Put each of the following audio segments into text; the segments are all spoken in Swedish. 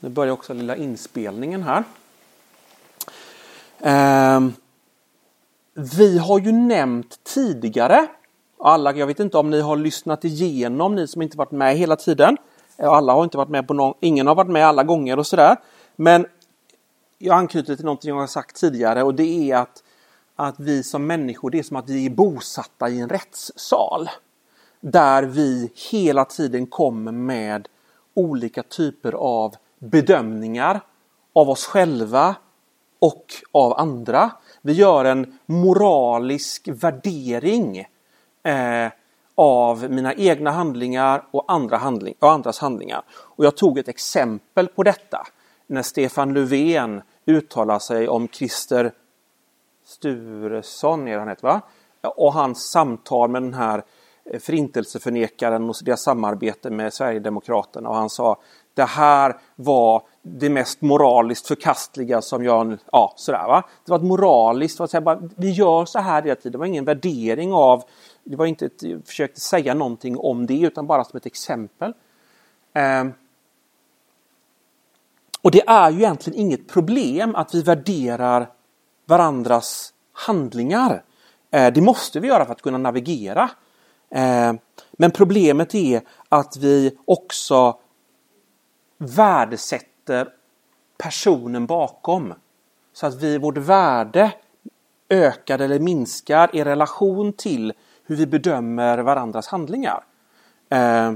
Nu börjar också lilla inspelningen här. Ehm, vi har ju nämnt tidigare, alla, jag vet inte om ni har lyssnat igenom, ni som inte varit med hela tiden. Eh, alla har inte varit med på någon, ingen har varit med alla gånger och sådär. Men jag anknyter till någonting jag har sagt tidigare och det är att, att vi som människor, det är som att vi är bosatta i en rättssal. Där vi hela tiden kommer med olika typer av bedömningar av oss själva och av andra. Vi gör en moralisk värdering eh, av mina egna handlingar och, andra handling, och andras handlingar. Och jag tog ett exempel på detta när Stefan Löfven uttalar sig om Christer Sturesson, är han heter, va? och hans samtal med den här eh, förintelseförnekaren och deras samarbete med Sverigedemokraterna och han sa det här var det mest moraliskt förkastliga som jag... Ja, sådär va. Det var ett moraliskt, var säga, bara, vi gör så här hela tiden. Det var ingen värdering av... Det var inte ett, jag försökte säga någonting om det utan bara som ett exempel. Eh, och det är ju egentligen inget problem att vi värderar varandras handlingar. Eh, det måste vi göra för att kunna navigera. Eh, men problemet är att vi också värdesätter personen bakom. Så att vi, vårt värde ökar eller minskar i relation till hur vi bedömer varandras handlingar. Eh,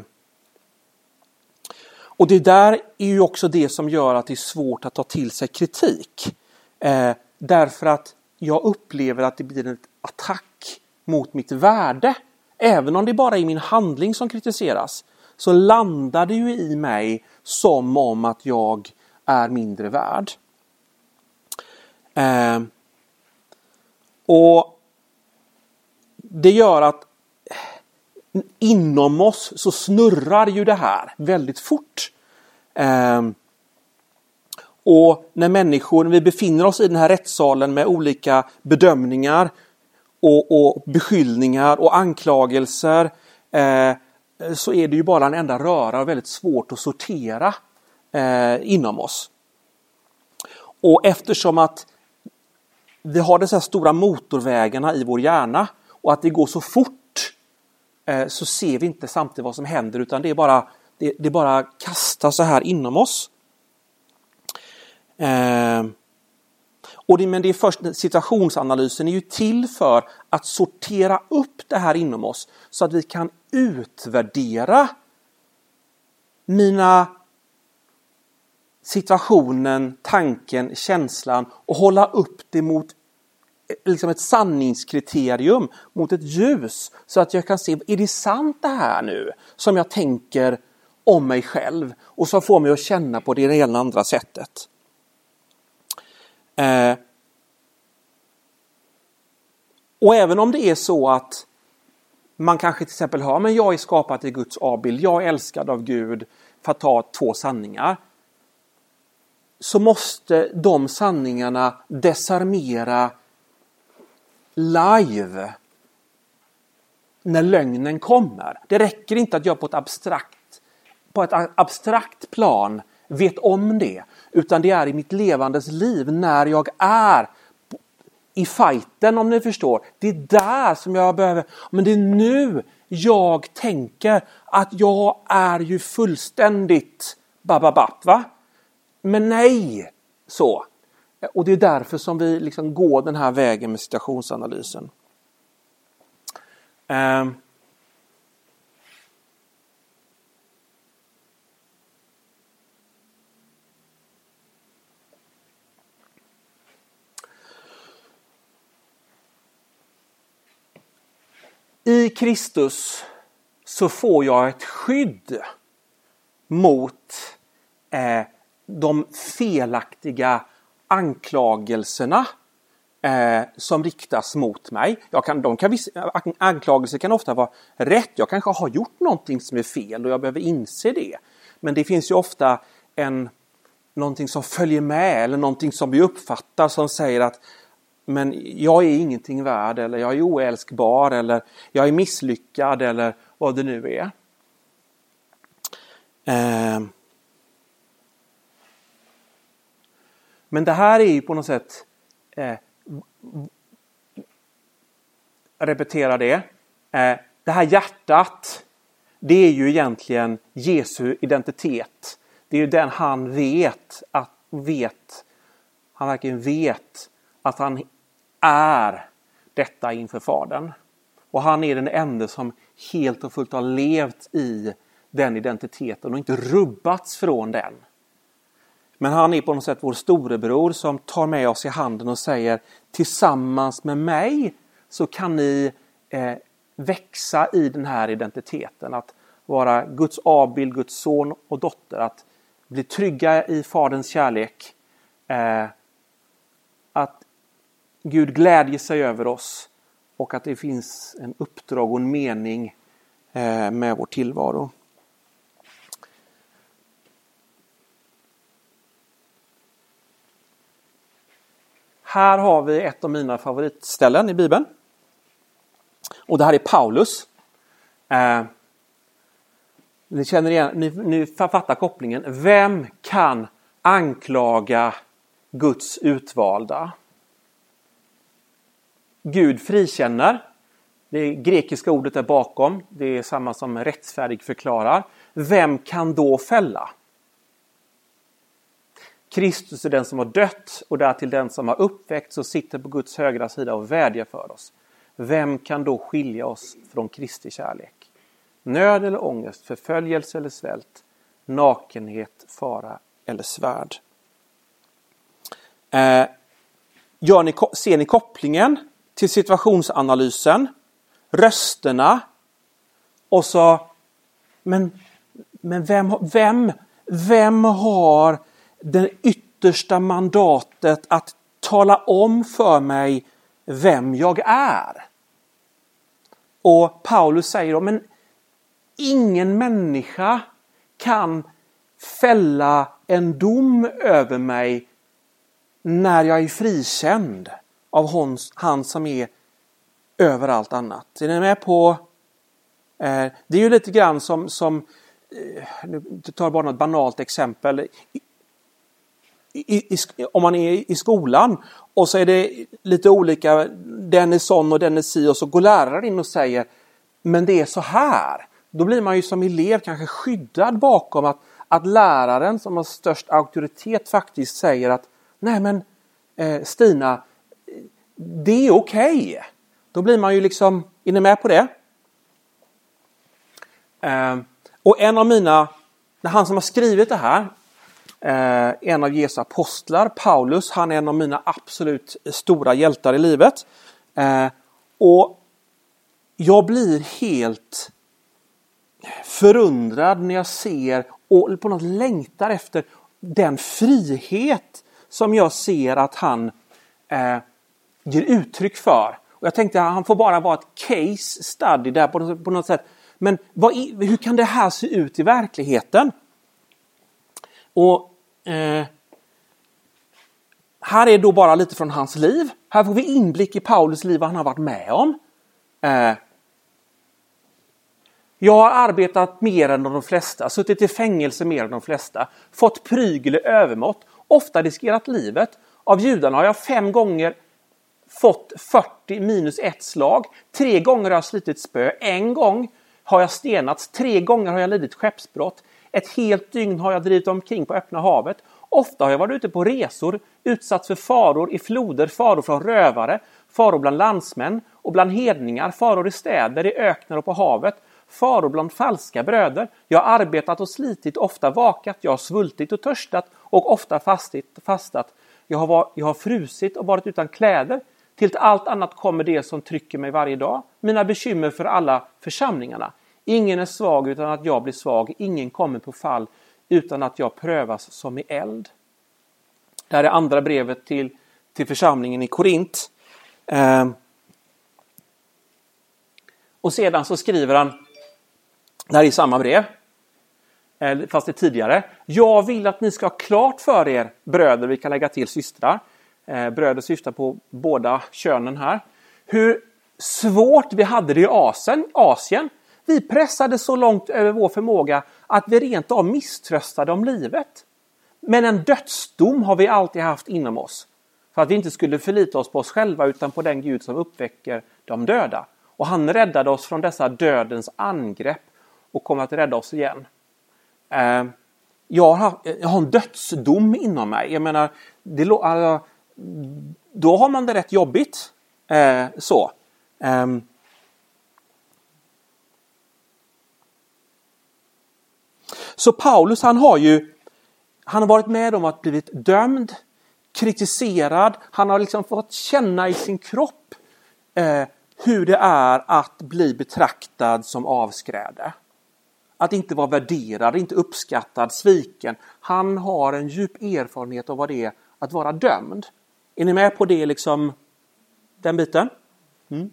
och det där är ju också det som gör att det är svårt att ta till sig kritik. Eh, därför att jag upplever att det blir en attack mot mitt värde. Även om det bara är min handling som kritiseras så landar det ju i mig som om att jag är mindre värd. Eh, och Det gör att inom oss så snurrar ju det här väldigt fort. Eh, och när människor, när vi befinner oss i den här rättssalen med olika bedömningar och, och beskyllningar och anklagelser eh, så är det ju bara en enda röra och väldigt svårt att sortera eh, inom oss. Och eftersom att vi har dessa stora motorvägarna i vår hjärna och att det går så fort eh, så ser vi inte samtidigt vad som händer utan det är bara, det, det bara kastas så här inom oss. Eh, och det, men det är först situationsanalysen är ju till för att sortera upp det här inom oss så att vi kan utvärdera mina situationen, tanken, känslan och hålla upp det mot eh, liksom ett sanningskriterium, mot ett ljus så att jag kan se, är det sant det här nu som jag tänker om mig själv och som får mig att känna på det ena eller andra sättet. Eh, och även om det är så att man kanske till exempel hör men jag är skapad i Guds avbild, jag är älskad av Gud, för att ta två sanningar. Så måste de sanningarna desarmera live när lögnen kommer. Det räcker inte att jag på ett abstrakt, på ett abstrakt plan vet om det, utan det är i mitt levandes liv när jag är i fighten om ni förstår. Det är där som jag behöver, men det är nu jag tänker att jag är ju fullständigt bababap va. Men nej! Så. Och det är därför som vi liksom går den här vägen med situationsanalysen. Um. I Kristus så får jag ett skydd mot eh, de felaktiga anklagelserna eh, som riktas mot mig. Jag kan, de kan, anklagelser kan ofta vara rätt. Jag kanske har gjort någonting som är fel och jag behöver inse det. Men det finns ju ofta en, någonting som följer med eller någonting som vi uppfattar som säger att men jag är ingenting värd eller jag är oälskbar eller jag är misslyckad eller vad det nu är. Eh. Men det här är ju på något sätt eh, repetera det. Eh, det här hjärtat, det är ju egentligen Jesu identitet. Det är ju den han vet, att vet, han verkligen vet att han är detta inför Fadern. Och han är den enda som helt och fullt har levt i den identiteten och inte rubbats från den. Men han är på något sätt vår storebror som tar med oss i handen och säger tillsammans med mig så kan ni eh, växa i den här identiteten. Att vara Guds avbild, Guds son och dotter. Att bli trygga i Faderns kärlek. Eh, att Gud glädjer sig över oss och att det finns en uppdrag och en mening eh, med vår tillvaro. Här har vi ett av mina favoritställen i Bibeln. Och det här är Paulus. Eh, ni känner igen, ni, ni fattar kopplingen. Vem kan anklaga Guds utvalda? Gud frikänner. Det grekiska ordet är bakom. Det är samma som rättfärdig förklarar. Vem kan då fälla? Kristus är den som har dött och därtill den som har uppväckts och sitter på Guds högra sida och vädjar för oss. Vem kan då skilja oss från Kristi kärlek? Nöd eller ångest, förföljelse eller svält, nakenhet, fara eller svärd. Eh, gör ni, ser ni kopplingen till situationsanalysen, rösterna och så men, men vem, vem, vem har det yttersta mandatet att tala om för mig vem jag är. Och Paulus säger då, men ingen människa kan fälla en dom över mig när jag är frikänd av hon, han som är över allt annat. Är ni med på? Eh, det är ju lite grann som, som eh, nu tar bara något banalt exempel i, i, om man är i skolan och så är det lite olika, den är sån och den är si och så går läraren in och säger men det är så här. Då blir man ju som elev kanske skyddad bakom att, att läraren som har störst auktoritet faktiskt säger att nej men eh, Stina, det är okej. Okay. Då blir man ju liksom, är ni med på det? Eh, och en av mina, han som har skrivit det här, Eh, en av Jesu apostlar, Paulus, han är en av mina absolut stora hjältar i livet. Eh, och jag blir helt förundrad när jag ser och på något längtar efter den frihet som jag ser att han eh, ger uttryck för. Och jag tänkte att han får bara vara ett case study där på något, på något sätt. Men vad, hur kan det här se ut i verkligheten? Och Eh, här är då bara lite från hans liv. Här får vi inblick i Paulus liv, vad han har varit med om. Eh, jag har arbetat mer än de flesta, suttit i fängelse mer än de flesta, fått prygel i övermått, ofta riskerat livet. Av judarna har jag fem gånger fått 40 minus ett slag. Tre gånger har jag slitit spö. En gång har jag stenats. Tre gånger har jag lidit skeppsbrott. Ett helt dygn har jag drivit omkring på öppna havet. Ofta har jag varit ute på resor, utsatt för faror i floder, faror från rövare, faror bland landsmän och bland hedningar, faror i städer, i öknar och på havet, faror bland falska bröder. Jag har arbetat och slitit, ofta vakat, jag har svultit och törstat och ofta fastit, fastat. Jag har, var, jag har frusit och varit utan kläder. Till allt annat kommer det som trycker mig varje dag, mina bekymmer för alla församlingarna. Ingen är svag utan att jag blir svag. Ingen kommer på fall utan att jag prövas som i eld. Det här är andra brevet till, till församlingen i Korint. Eh, och sedan så skriver han, det här är samma brev, eh, fast det är tidigare. Jag vill att ni ska ha klart för er, bröder, vi kan lägga till systrar. Eh, bröder syftar på båda könen här. Hur svårt vi hade det i Asien, Asien vi pressade så långt över vår förmåga att vi rent av misströstade om livet. Men en dödsdom har vi alltid haft inom oss. För att vi inte skulle förlita oss på oss själva utan på den Gud som uppväcker de döda. Och han räddade oss från dessa dödens angrepp och kommer att rädda oss igen. Eh, jag, har, jag har en dödsdom inom mig. Jag menar, det, alltså, då har man det rätt jobbigt. Eh, så. Um, så Paulus han har ju han har varit med om att blivit dömd, kritiserad, han har liksom fått känna i sin kropp eh, hur det är att bli betraktad som avskräde. Att inte vara värderad, inte uppskattad, sviken. Han har en djup erfarenhet av vad det är att vara dömd. Är ni med på det, liksom, den biten? Mm.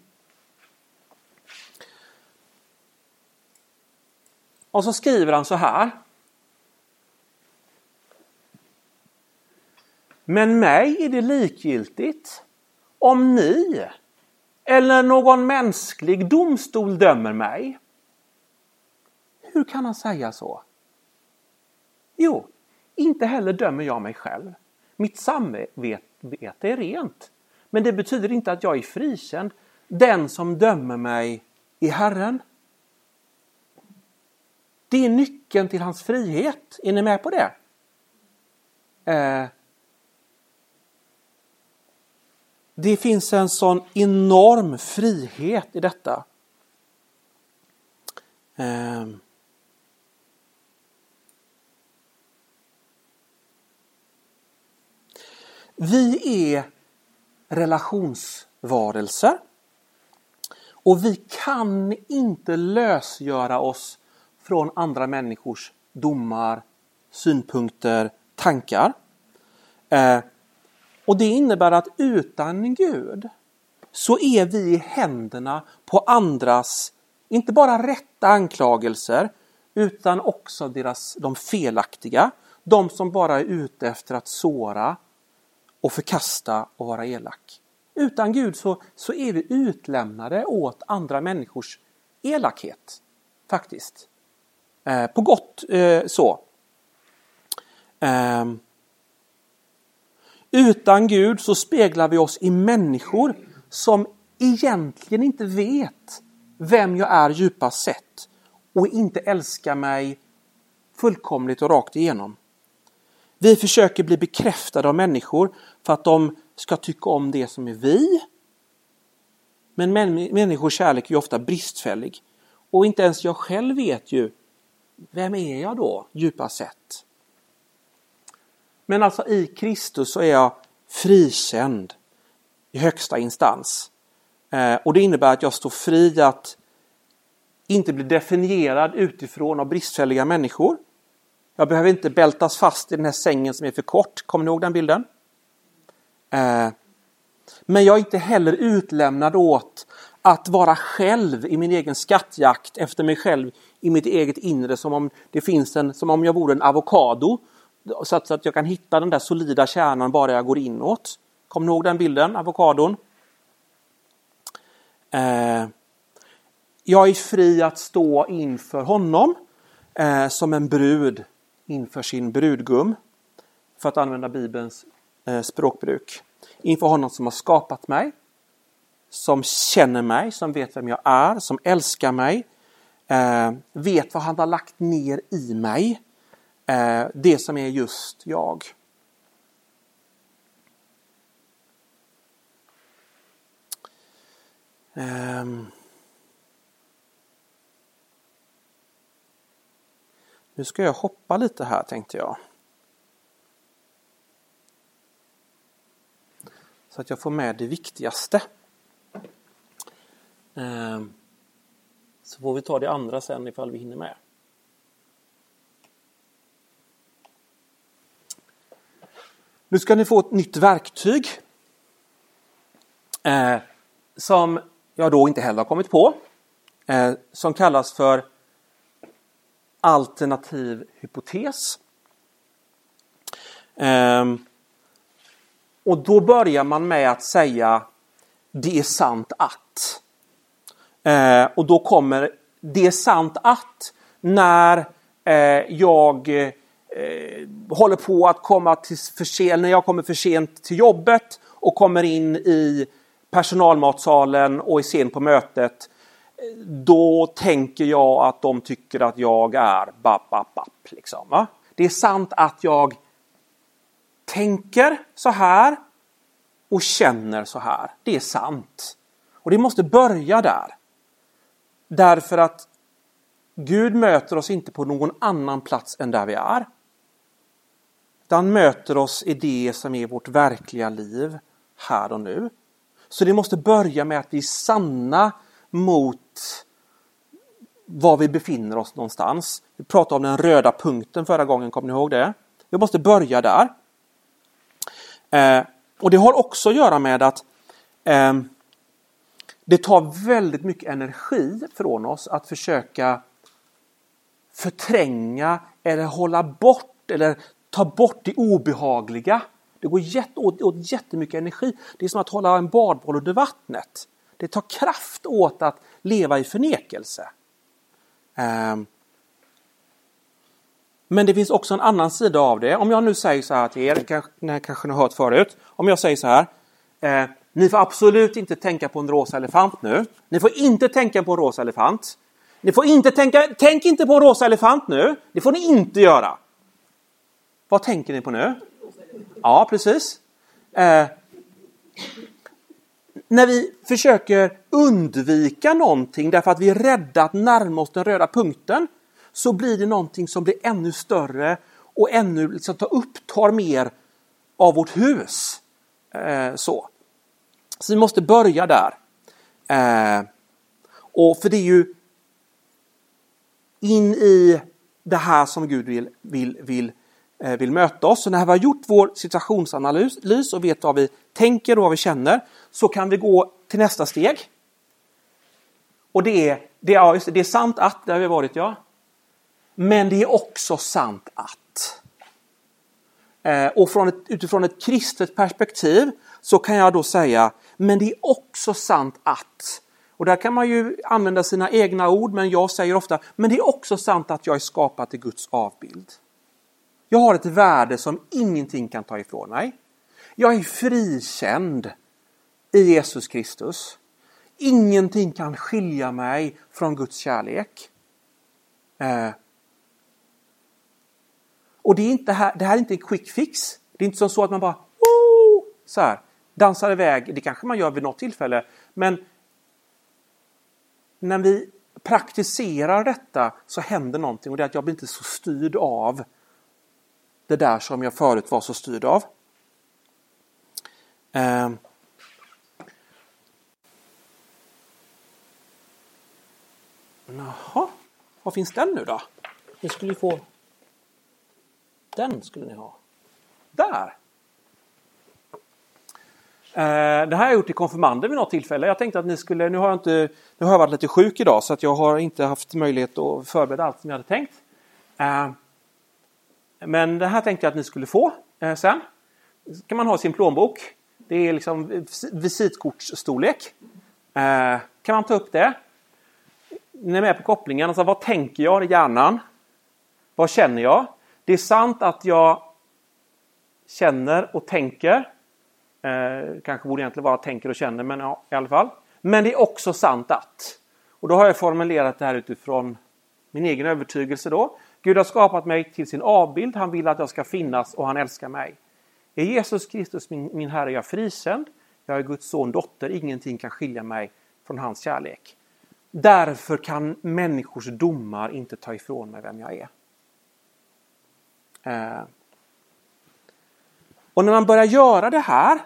Och så skriver han så här. Men mig är det likgiltigt om ni eller någon mänsklig domstol dömer mig. Hur kan han säga så? Jo, inte heller dömer jag mig själv. Mitt samvete är rent. Men det betyder inte att jag är frikänd. Den som dömer mig är Herren. Det är nyckeln till hans frihet. Är ni med på det? Eh, det finns en sån enorm frihet i detta. Eh, vi är relationsvarelser. Och vi kan inte lösgöra oss från andra människors domar, synpunkter, tankar. Eh, och det innebär att utan Gud så är vi i händerna på andras, inte bara rätta anklagelser, utan också deras, de felaktiga. De som bara är ute efter att såra och förkasta och vara elak. Utan Gud så, så är vi utlämnade åt andra människors elakhet. Faktiskt. Eh, på gott eh, så. Eh, utan Gud så speglar vi oss i människor som egentligen inte vet vem jag är djupast sett och inte älskar mig fullkomligt och rakt igenom. Vi försöker bli bekräftade av människor för att de ska tycka om det som är vi. Men människors kärlek är ju ofta bristfällig. Och inte ens jag själv vet ju vem är jag då djupast sett? Men alltså i Kristus så är jag frikänd i högsta instans. Eh, och det innebär att jag står fri att inte bli definierad utifrån av bristfälliga människor. Jag behöver inte bältas fast i den här sängen som är för kort. Kommer ni ihåg den bilden? Eh, men jag är inte heller utlämnad åt att vara själv i min egen skattjakt efter mig själv i mitt eget inre som om det finns en, som om jag vore en avokado. Så att, så att jag kan hitta den där solida kärnan bara jag går inåt. Kommer ni ihåg den bilden, avokadon? Eh, jag är fri att stå inför honom eh, som en brud inför sin brudgum. För att använda Bibelns eh, språkbruk. Inför honom som har skapat mig. Som känner mig, som vet vem jag är, som älskar mig. Eh, vet vad han har lagt ner i mig. Eh, det som är just jag. Um. Nu ska jag hoppa lite här tänkte jag. Så att jag får med det viktigaste. Ehm, så får vi ta det andra sen ifall vi hinner med. Nu ska ni få ett nytt verktyg. Eh, som jag då inte heller har kommit på. Eh, som kallas för alternativ hypotes. Ehm, och då börjar man med att säga det är sant att. Ehm, och då kommer det är sant att när eh, jag eh, håller på att komma till för sent, när jag kommer för sent till jobbet och kommer in i personalmatsalen och är sen på mötet. Då tänker jag att de tycker att jag är bap, bap, bap. Liksom, va? Det är sant att jag tänker så här och känner så här. Det är sant. Och det måste börja där. Därför att Gud möter oss inte på någon annan plats än där vi är. Han möter oss i det som är vårt verkliga liv här och nu. Så det måste börja med att vi är sanna mot var vi befinner oss någonstans. Vi pratade om den röda punkten förra gången, kommer ni ihåg det? Vi måste börja där. Eh, och det har också att göra med att eh, det tar väldigt mycket energi från oss att försöka förtränga eller hålla bort eller ta bort det obehagliga. Det går jätt, åt, åt jättemycket energi. Det är som att hålla en badboll under vattnet. Det tar kraft åt att leva i förnekelse. Ehm. Men det finns också en annan sida av det. Om jag nu säger så här till er, kanske, ni kanske ni har hört förut. Om jag säger så här. Eh, ni får absolut inte tänka på en rosa elefant nu. Ni får inte tänka på en rosa elefant. Ni får inte tänka, tänk inte på en rosa elefant nu. Det får ni inte göra. Vad tänker ni på nu? Ja, precis. Eh, när vi försöker undvika någonting därför att vi är rädda att närma oss den röda punkten så blir det någonting som blir ännu större och ännu liksom tar, upptar mer av vårt hus. Eh, så. så vi måste börja där. Eh, och för det är ju in i det här som Gud vill, vill, vill, eh, Eh, vill möta oss. Så när vi har gjort vår situationsanalys och vet vad vi tänker och vad vi känner så kan vi gå till nästa steg. Och det är, det är, det är sant att, det har vi varit ja. Men det är också sant att. Eh, och från ett, utifrån ett kristet perspektiv så kan jag då säga, men det är också sant att. Och där kan man ju använda sina egna ord, men jag säger ofta, men det är också sant att jag är skapad till Guds avbild. Jag har ett värde som ingenting kan ta ifrån mig. Jag är frikänd i Jesus Kristus. Ingenting kan skilja mig från Guds kärlek. Eh, och det, är inte här, det här är inte en quick fix. Det är inte som så att man bara oh, så här, dansar iväg. Det kanske man gör vid något tillfälle. Men när vi praktiserar detta så händer någonting och det är att jag blir inte så styrd av det där som jag förut var så styrd av. Eh. Jaha, vad finns den nu då? Ni skulle få den skulle ni ha. Där! Eh, det här har jag gjort i konfirmander vid något tillfälle. Jag tänkte att ni skulle, nu har jag inte, nu har jag varit lite sjuk idag så att jag har inte haft möjlighet att förbereda allt som jag hade tänkt. Eh, men det här tänkte jag att ni skulle få eh, sen. kan man ha sin plånbok. Det är liksom visitkortsstorlek. Eh, kan man ta upp det. Ni är med på kopplingen. Alltså, vad tänker jag i hjärnan? Vad känner jag? Det är sant att jag känner och tänker. Eh, kanske borde egentligen vara tänker och känner, men ja, i alla fall. Men det är också sant att. Och då har jag formulerat det här utifrån min egen övertygelse då. Gud har skapat mig till sin avbild. Han vill att jag ska finnas och han älskar mig. Är Jesus Kristus min, min Herre, jag frikänd. Jag är Guds son, dotter. Ingenting kan skilja mig från hans kärlek. Därför kan människors domar inte ta ifrån mig vem jag är. Eh. Och när man börjar göra det här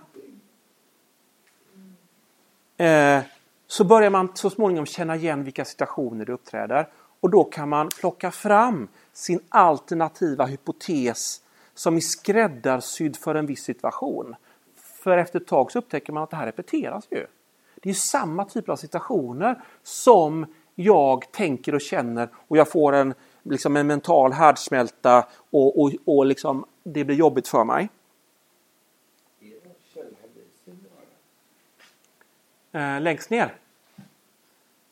eh, så börjar man så småningom känna igen vilka situationer det uppträder. Och då kan man plocka fram sin alternativa hypotes som är skräddarsydd för en viss situation. För efter ett tag så upptäcker man att det här repeteras ju. Det är samma typ av situationer som jag tänker och känner och jag får en liksom en mental härdsmälta och, och, och liksom, det blir jobbigt för mig. Eh, längst ner.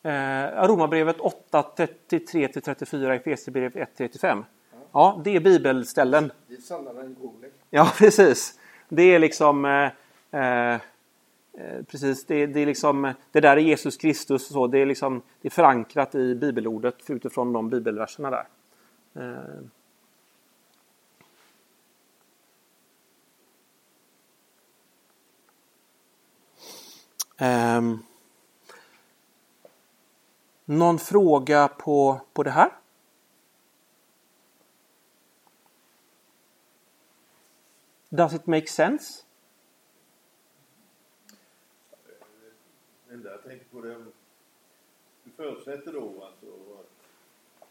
Eh, Romarbrevet 8, 33-34, Efesierbrevet 1, 35. Ja, det är bibelställen. Det är sannare än Google. Ja, precis. Det är liksom eh, eh, precis, det, det, är liksom, det där är Jesus Kristus så. Det är, liksom, det är förankrat i bibelordet utifrån de bibelverserna där. Um, någon fråga på, på det här? Does it make sense? Det enda jag tänker på det, du förutsätter då alltså att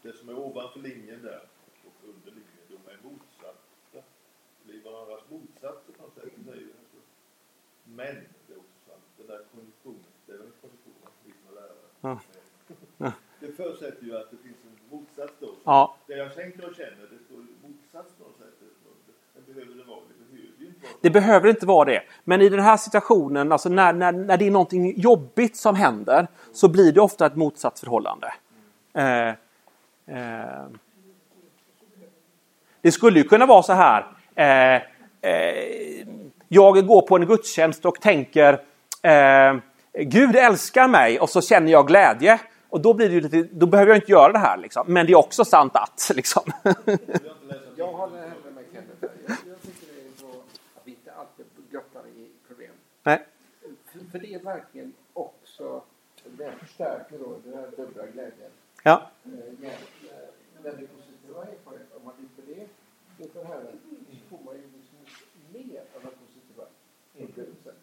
det som är ovanför linjen där och under linjen, de är motsatta. Är varandras motsatser på något sätt. Alltså, men det är också sant, den där konjunktionen, det är väl en konjunktion, vi som är lärare. Ja. Det förutsätter ju att det finns en motsats då. Ja. Det jag tänker och känner, det står motsats på något sätt. Det behöver det vara. Det behöver ju inte vara så. Det behöver inte vara det. Men i den här situationen, alltså när, när, när det är någonting jobbigt som händer, så blir det ofta ett motsatsförhållande. Eh, eh, det skulle ju kunna vara så här. Eh, eh, jag går på en gudstjänst och tänker eh, Gud älskar mig och så känner jag glädje. Och då, blir det ju lite, då behöver jag inte göra det här. Liksom. Men det är också sant att. Liksom. Jag håller med Kenneth. Jag, jag tycker det är så att vi inte alltid grottar i problem. Nej. För, för det är verkligen också, det förstärker då den här dubbla glädjen. Ja. Eh, eh, När det positiva erfarenheter, om man lyfter det inför Herren, så får man ju liksom mer av den positiva upplevelsen.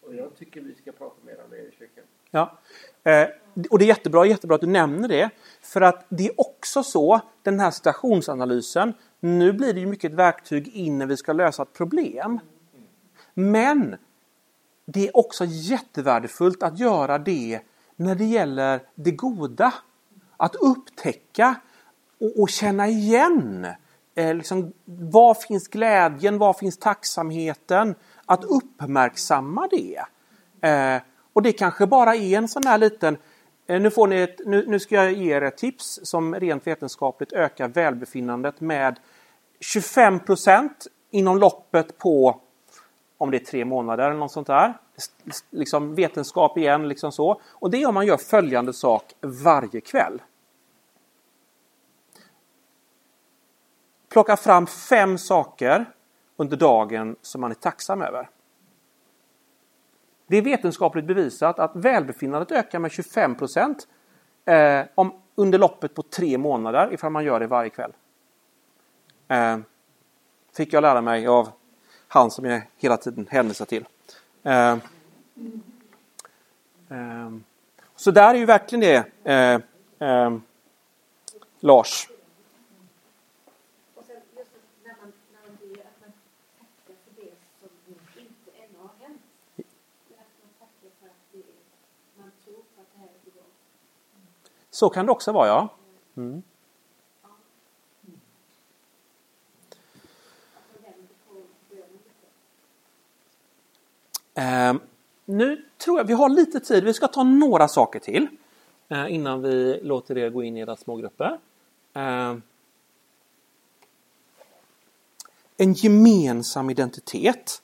Och jag tycker vi ska prata mer om det i kyrkan. Ja. Eh, och det är jättebra, jättebra att du nämner det. För att det är också så, den här situationsanalysen, nu blir det ju mycket ett verktyg in när vi ska lösa ett problem. Men det är också jättevärdefullt att göra det när det gäller det goda. Att upptäcka och, och känna igen. Eh, liksom, var finns glädjen? Var finns tacksamheten? Att uppmärksamma det. Eh, och det kanske bara är en sån här liten eh, nu, får ni ett, nu, nu ska jag ge er ett tips som rent vetenskapligt ökar välbefinnandet med 25 procent inom loppet på om det är tre månader eller något sånt där. Liksom vetenskap igen, liksom så. Och det är om man gör följande sak varje kväll. Plocka fram fem saker under dagen som man är tacksam över. Det är vetenskapligt bevisat att välbefinnandet ökar med 25 procent eh, om, under loppet på tre månader ifall man gör det varje kväll. Eh, fick jag lära mig av han som jag hela tiden hänvisar till. Eh, eh, så där är ju verkligen det, eh, eh, Lars. Och sen just att när man, när man ber att man tackar för det som inte ännu har hänt. Men att man tackar för att det är, man tror på att det här är på gång. Så kan det också vara, ja. Mm. Eh, nu tror jag vi har lite tid. Vi ska ta några saker till eh, innan vi låter er gå in i era smågrupper. Eh, en gemensam identitet.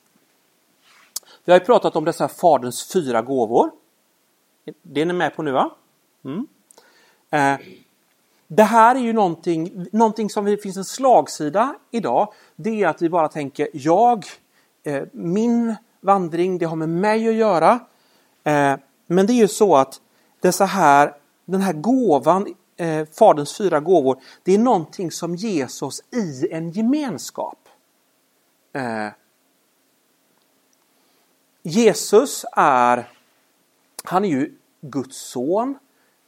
Vi har ju pratat om dessa Faderns fyra gåvor. Det är ni med på nu va? Mm. Eh, det här är ju någonting, någonting som det finns en slagsida idag. Det är att vi bara tänker jag, eh, min vandring, det har med mig att göra. Eh, men det är ju så att dessa här, den här gåvan, Faderns fyra gåvor, det är någonting som ges oss i en gemenskap. Jesus är, han är ju Guds son.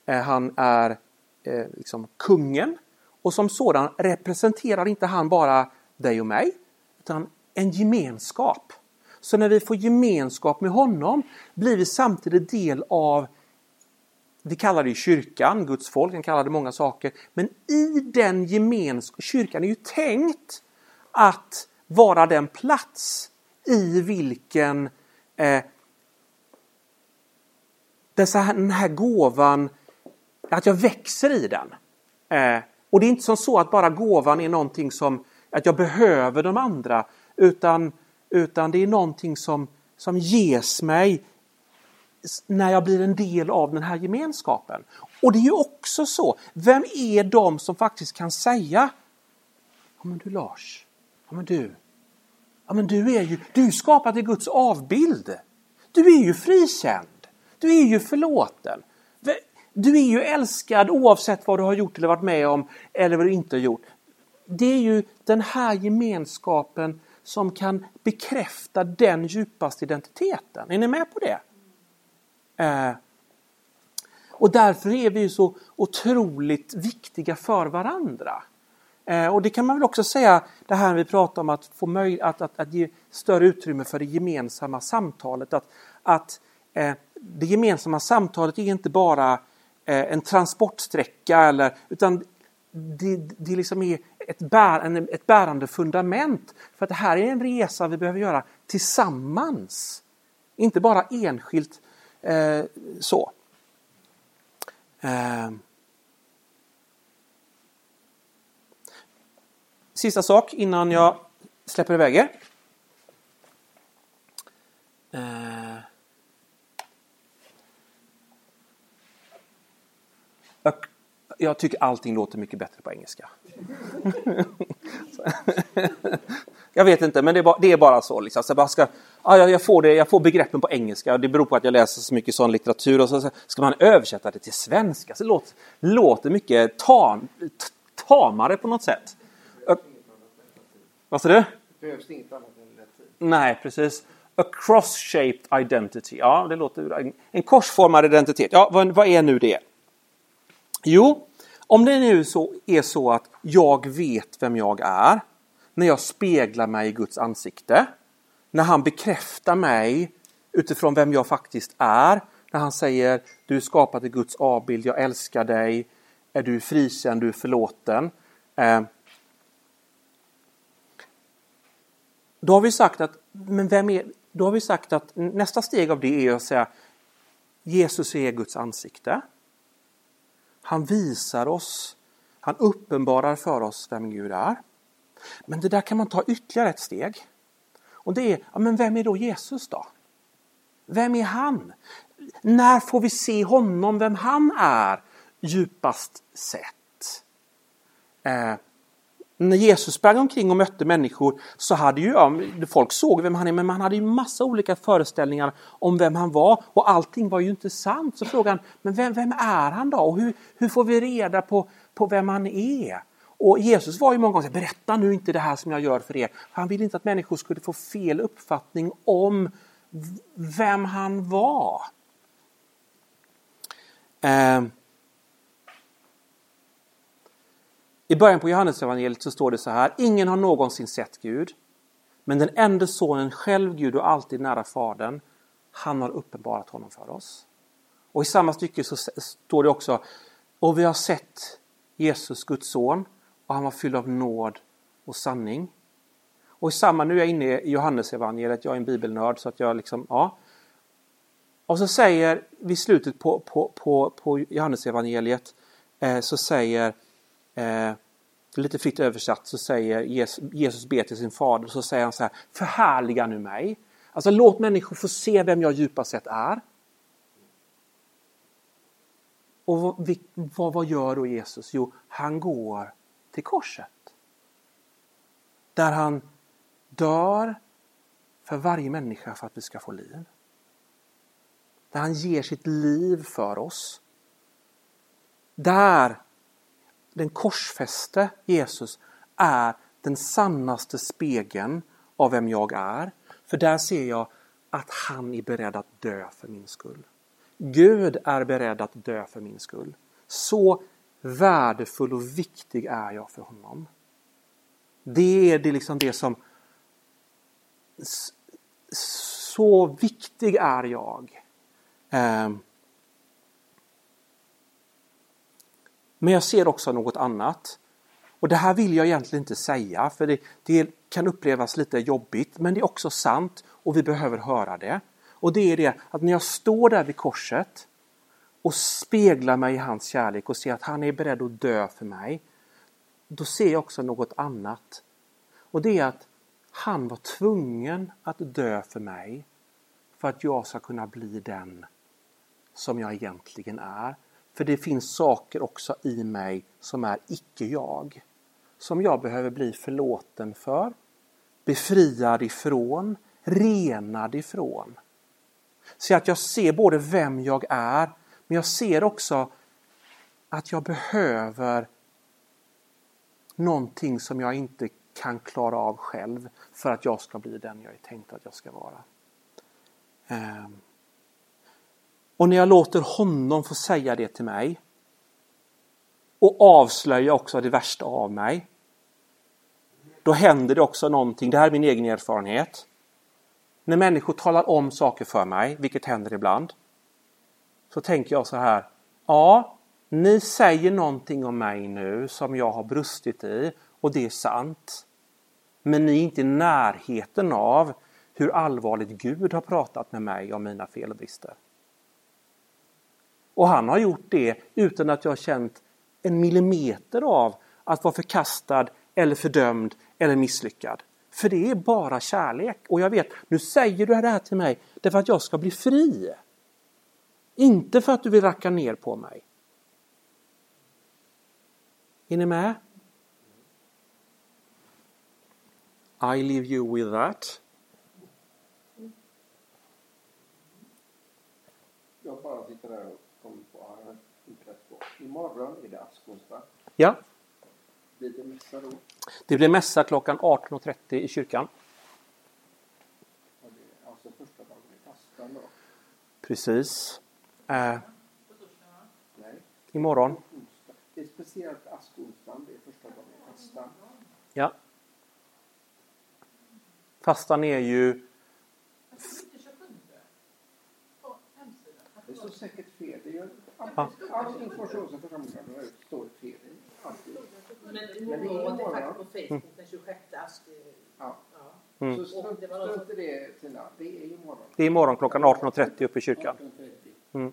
Eh, han är eh, liksom kungen. Och som sådan representerar inte han bara dig och mig, utan en gemenskap. Så när vi får gemenskap med honom blir vi samtidigt del av, vi kallar det kyrkan, Guds folk, kan kalla det många saker. Men i den gemenskapen, kyrkan är ju tänkt att vara den plats i vilken eh, den här gåvan, att jag växer i den. Eh, Och det är inte som så att bara gåvan är någonting som att jag behöver de andra utan, utan det är någonting som, som ges mig när jag blir en del av den här gemenskapen. Och det är ju också så, vem är de som faktiskt kan säga Ja men du Lars, ja men du, ja men du är ju, du är skapad i Guds avbild. Du är ju frikänd. Du är ju förlåten. Du är ju älskad oavsett vad du har gjort eller varit med om eller vad du inte har gjort. Det är ju den här gemenskapen som kan bekräfta den djupaste identiteten. Är ni med på det? Eh, och därför är vi så otroligt viktiga för varandra. Eh, och det kan man väl också säga, det här vi pratar om att få möj att, att, att ge större utrymme för det gemensamma samtalet. Att, att eh, det gemensamma samtalet är inte bara eh, Eh, en transportsträcka eller, utan det, det liksom är ett, bär, en, ett bärande fundament. För att det här är en resa vi behöver göra tillsammans. Inte bara enskilt eh, så. Eh. Sista sak innan jag släpper iväg er. Eh. Jag tycker allting låter mycket bättre på engelska. jag vet inte, men det är bara, det är bara så. Liksom. så jag, ska, ja, jag, får det, jag får begreppen på engelska. Det beror på att jag läser så mycket sån litteratur. Och så ska man översätta det till svenska så det låter, låter mycket tam, tamare på något sätt. Vad sa du? behövs inget annat än latin. Nej, precis. A cross-shaped identity. Ja, det låter... En, en korsformad identitet. Ja, vad, vad är nu det? Jo, om det nu så är så att jag vet vem jag är när jag speglar mig i Guds ansikte, när han bekräftar mig utifrån vem jag faktiskt är, när han säger du är skapad i Guds avbild, jag älskar dig, är du frikänd, du är förlåten. Eh, då har vi sagt att, men vem är, då har vi sagt att nästa steg av det är att säga Jesus är Guds ansikte. Han visar oss, han uppenbarar för oss vem Gud är. Men det där kan man ta ytterligare ett steg. Och det är, ja, men vem är då Jesus då? Vem är han? När får vi se honom, vem han är, djupast sett? Eh, när Jesus sprang omkring och mötte människor så hade ju, ja, folk såg vem han är, men man hade ju massa olika föreställningar om vem han var och allting var ju inte sant. Så frågan, men vem, vem är han då? Och hur, hur får vi reda på, på vem han är? Och Jesus var ju många gånger berätta nu inte det här som jag gör för er. Han ville inte att människor skulle få fel uppfattning om vem han var. Eh, I början på Johannesevangeliet så står det så här. Ingen har någonsin sett Gud. Men den enda sonen, själv Gud och alltid nära Fadern, han har uppenbarat honom för oss. Och i samma stycke så står det också och vi har sett Jesus, Guds son, och han var fylld av nåd och sanning. Och i samma, nu är jag inne i Johannesevangeliet, jag är en bibelnörd så att jag liksom, ja. Och så säger, vid slutet på, på, på, på Johannesevangeliet, eh, så säger eh, lite fritt översatt så säger Jesus, Jesus ber till sin fader så säger han så här Förhärliga nu mig. Alltså låt människor få se vem jag djupast sett är. Och vad, vad, vad gör då Jesus? Jo, han går till korset. Där han dör för varje människa för att vi ska få liv. Där han ger sitt liv för oss. Där den korsfäste Jesus är den sannaste spegeln av vem jag är. För där ser jag att han är beredd att dö för min skull. Gud är beredd att dö för min skull. Så värdefull och viktig är jag för honom. Det är det, liksom det som... Så viktig är jag. Ehm, Um, men jag ser också något annat. Och det här vill jag egentligen inte säga för det, det, kan upplevas lite jobbigt men det är också sant och vi behöver höra det. Och det är det att när jag står där vid korset och speglar mig i hans kärlek och ser att han är beredd att dö för mig. då ser jag också något annat. Och det är att han var tvungen att dö för mig för att jag ska kunna bli den som jag egentligen är. För det finns saker också i mig som är icke-jag. Som jag behöver bli förlåten för, befriad ifrån, renad ifrån. Så att jag ser både vem jag är, men jag ser också att jag behöver någonting som jag inte kan klara av själv för att jag ska bli den jag är tänkt att jag ska vara. Um. Och när jag låter honom få säga det till mig och avslöja också det värsta av mig. Då händer det också någonting, det här är min egen erfarenhet. När människor talar om saker för mig, vilket händer ibland, så tänker jag så här. Ja, ni säger någonting om mig nu som jag har brustit i och det är sant. Men ni är inte i närheten av hur allvarligt Gud har pratat med mig om mina fel och brister. Och han har gjort det utan att jag har känt en millimeter av att vara förkastad eller fördömd eller misslyckad. För det är bara kärlek. Och jag vet, nu säger du det här till mig därför att jag ska bli fri. Inte för att du vill racka ner på mig. Är ni med? I leave you with that. Jag bara sitter där och kommer på, har jag inte rätt på. Imorgon är det askonsdag. Ja, Blir det mässa då? det blir mässa klockan 18.30 i kyrkan. Alltså första dagen i fastan då? Precis. Eh, Nej, imorgon. Det är speciellt askonsdagen, det är första dagen i fastan. Ja. Fastan är ju... Det står säkert fel. Det gör, all, Ja. all information som församlingen har står fel i. Alltid. Men är imorgon. faktiskt på Facebook den 26 ask. Ja. Ja. Mm. Så strunt, var i det Tina. Det är imorgon. Det är imorgon klockan 18.30 uppe i kyrkan. 18.30. Mm.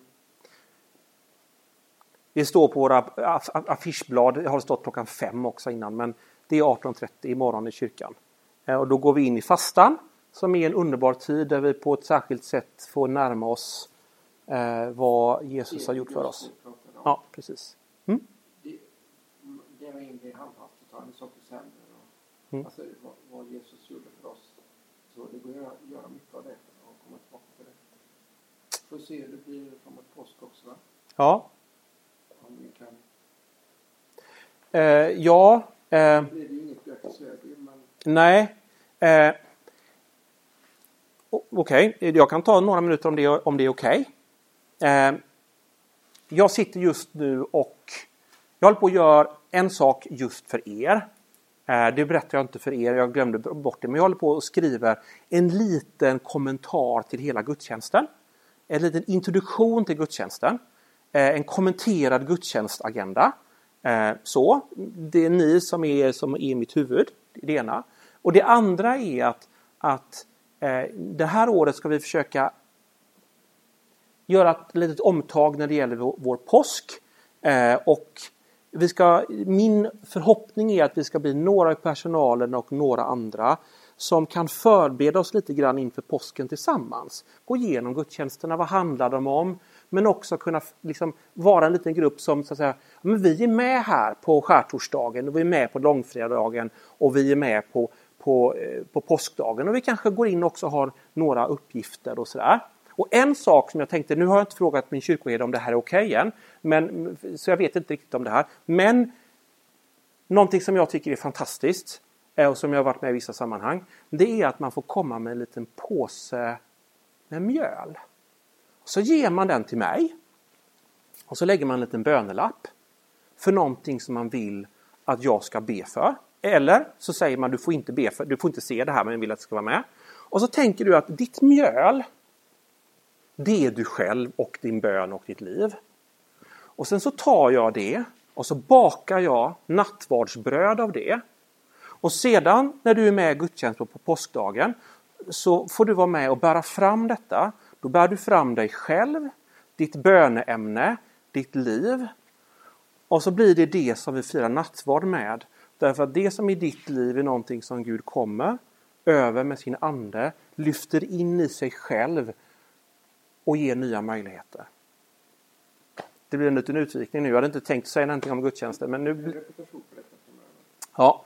Det står på våra aff- aff- affischblad, det har stått klockan fem också innan, men det är 18.30 imorgon i kyrkan. Eh, Och då går vi in i fastan som är en underbar tid där vi på ett särskilt sätt får närma oss eh, vad Jesus har gjort för oss. Ja, precis. Mm. Det, det var in det handfast och ta en sorts händer. Alltså vad, Jesus gjorde för oss. Så det går att göra, mycket av det och komma tillbaka till det. Får se hur det blir framåt påsk också. Va? Ja, Om vi kan. eh, ja eh, Nu blir det ju inget men nej. Eh, Okej, jag kan ta några minuter om det, om det är okej. Eh, Eh, jag sitter just nu och jag håller på att göra en sak just för er. Eh, det berättar jag inte för er, jag glömde bort det. Men jag håller på att skriva en liten kommentar till hela gudstjänsten. En liten introduktion till gudstjänsten. Eh, en kommenterad gudstjänstagenda. Eh, så, det är ni som är, som är mitt huvud. Det det ena. Och det andra är att, att eh, det här året ska vi försöka göra ett litet omtag när det gäller vår, vår påsk. Eh, och vi ska, min förhoppning är att vi ska bli några i personalen och några andra som kan förbereda oss lite grann inför påsken tillsammans. Gå igenom gudstjänsterna, vad handlar de om? Men också kunna liksom vara en liten grupp som så att säga, men vi är med här på skärtorsdagen och vi är med på långfredagen och vi är med på, på, eh, på påskdagen och vi kanske går in och också har några uppgifter och sådär. Och en sak som jag tänkte, nu har jag inte frågat min kyrkoherde om det här är okej än, men, så jag vet inte riktigt om det här. Men någonting som jag tycker är fantastiskt eh, och som jag har varit med i vissa sammanhang, det är att man får komma med en liten påse med mjöl. Så ger man den till mig och så lägger man en liten bönelapp för någonting som man vill att jag ska be för. Eller så säger man du får inte be för, du får inte se det här men jag vill att det ska vara med. Och så tänker du att ditt mjöl det är du själv och din bön och ditt liv. Och sen så tar jag det och så bakar jag nattvardsbröd av det. Och sedan när du är med i gudstjänsten på påskdagen så får du vara med och bära fram detta. Då bär du fram dig själv, ditt böneämne, ditt liv. Och så blir det det som vi firar nattvard med. Därför att det som i ditt liv är någonting som Gud kommer över med sin ande, lyfter in i sig själv och ger nya möjligheter. Det blir en liten utvikning nu. Jag hade inte tänkt säga någonting om gudstjänsten men nu... Ja.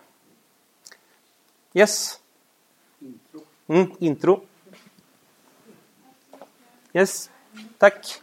Yes. Mm, intro. Yes. Tack.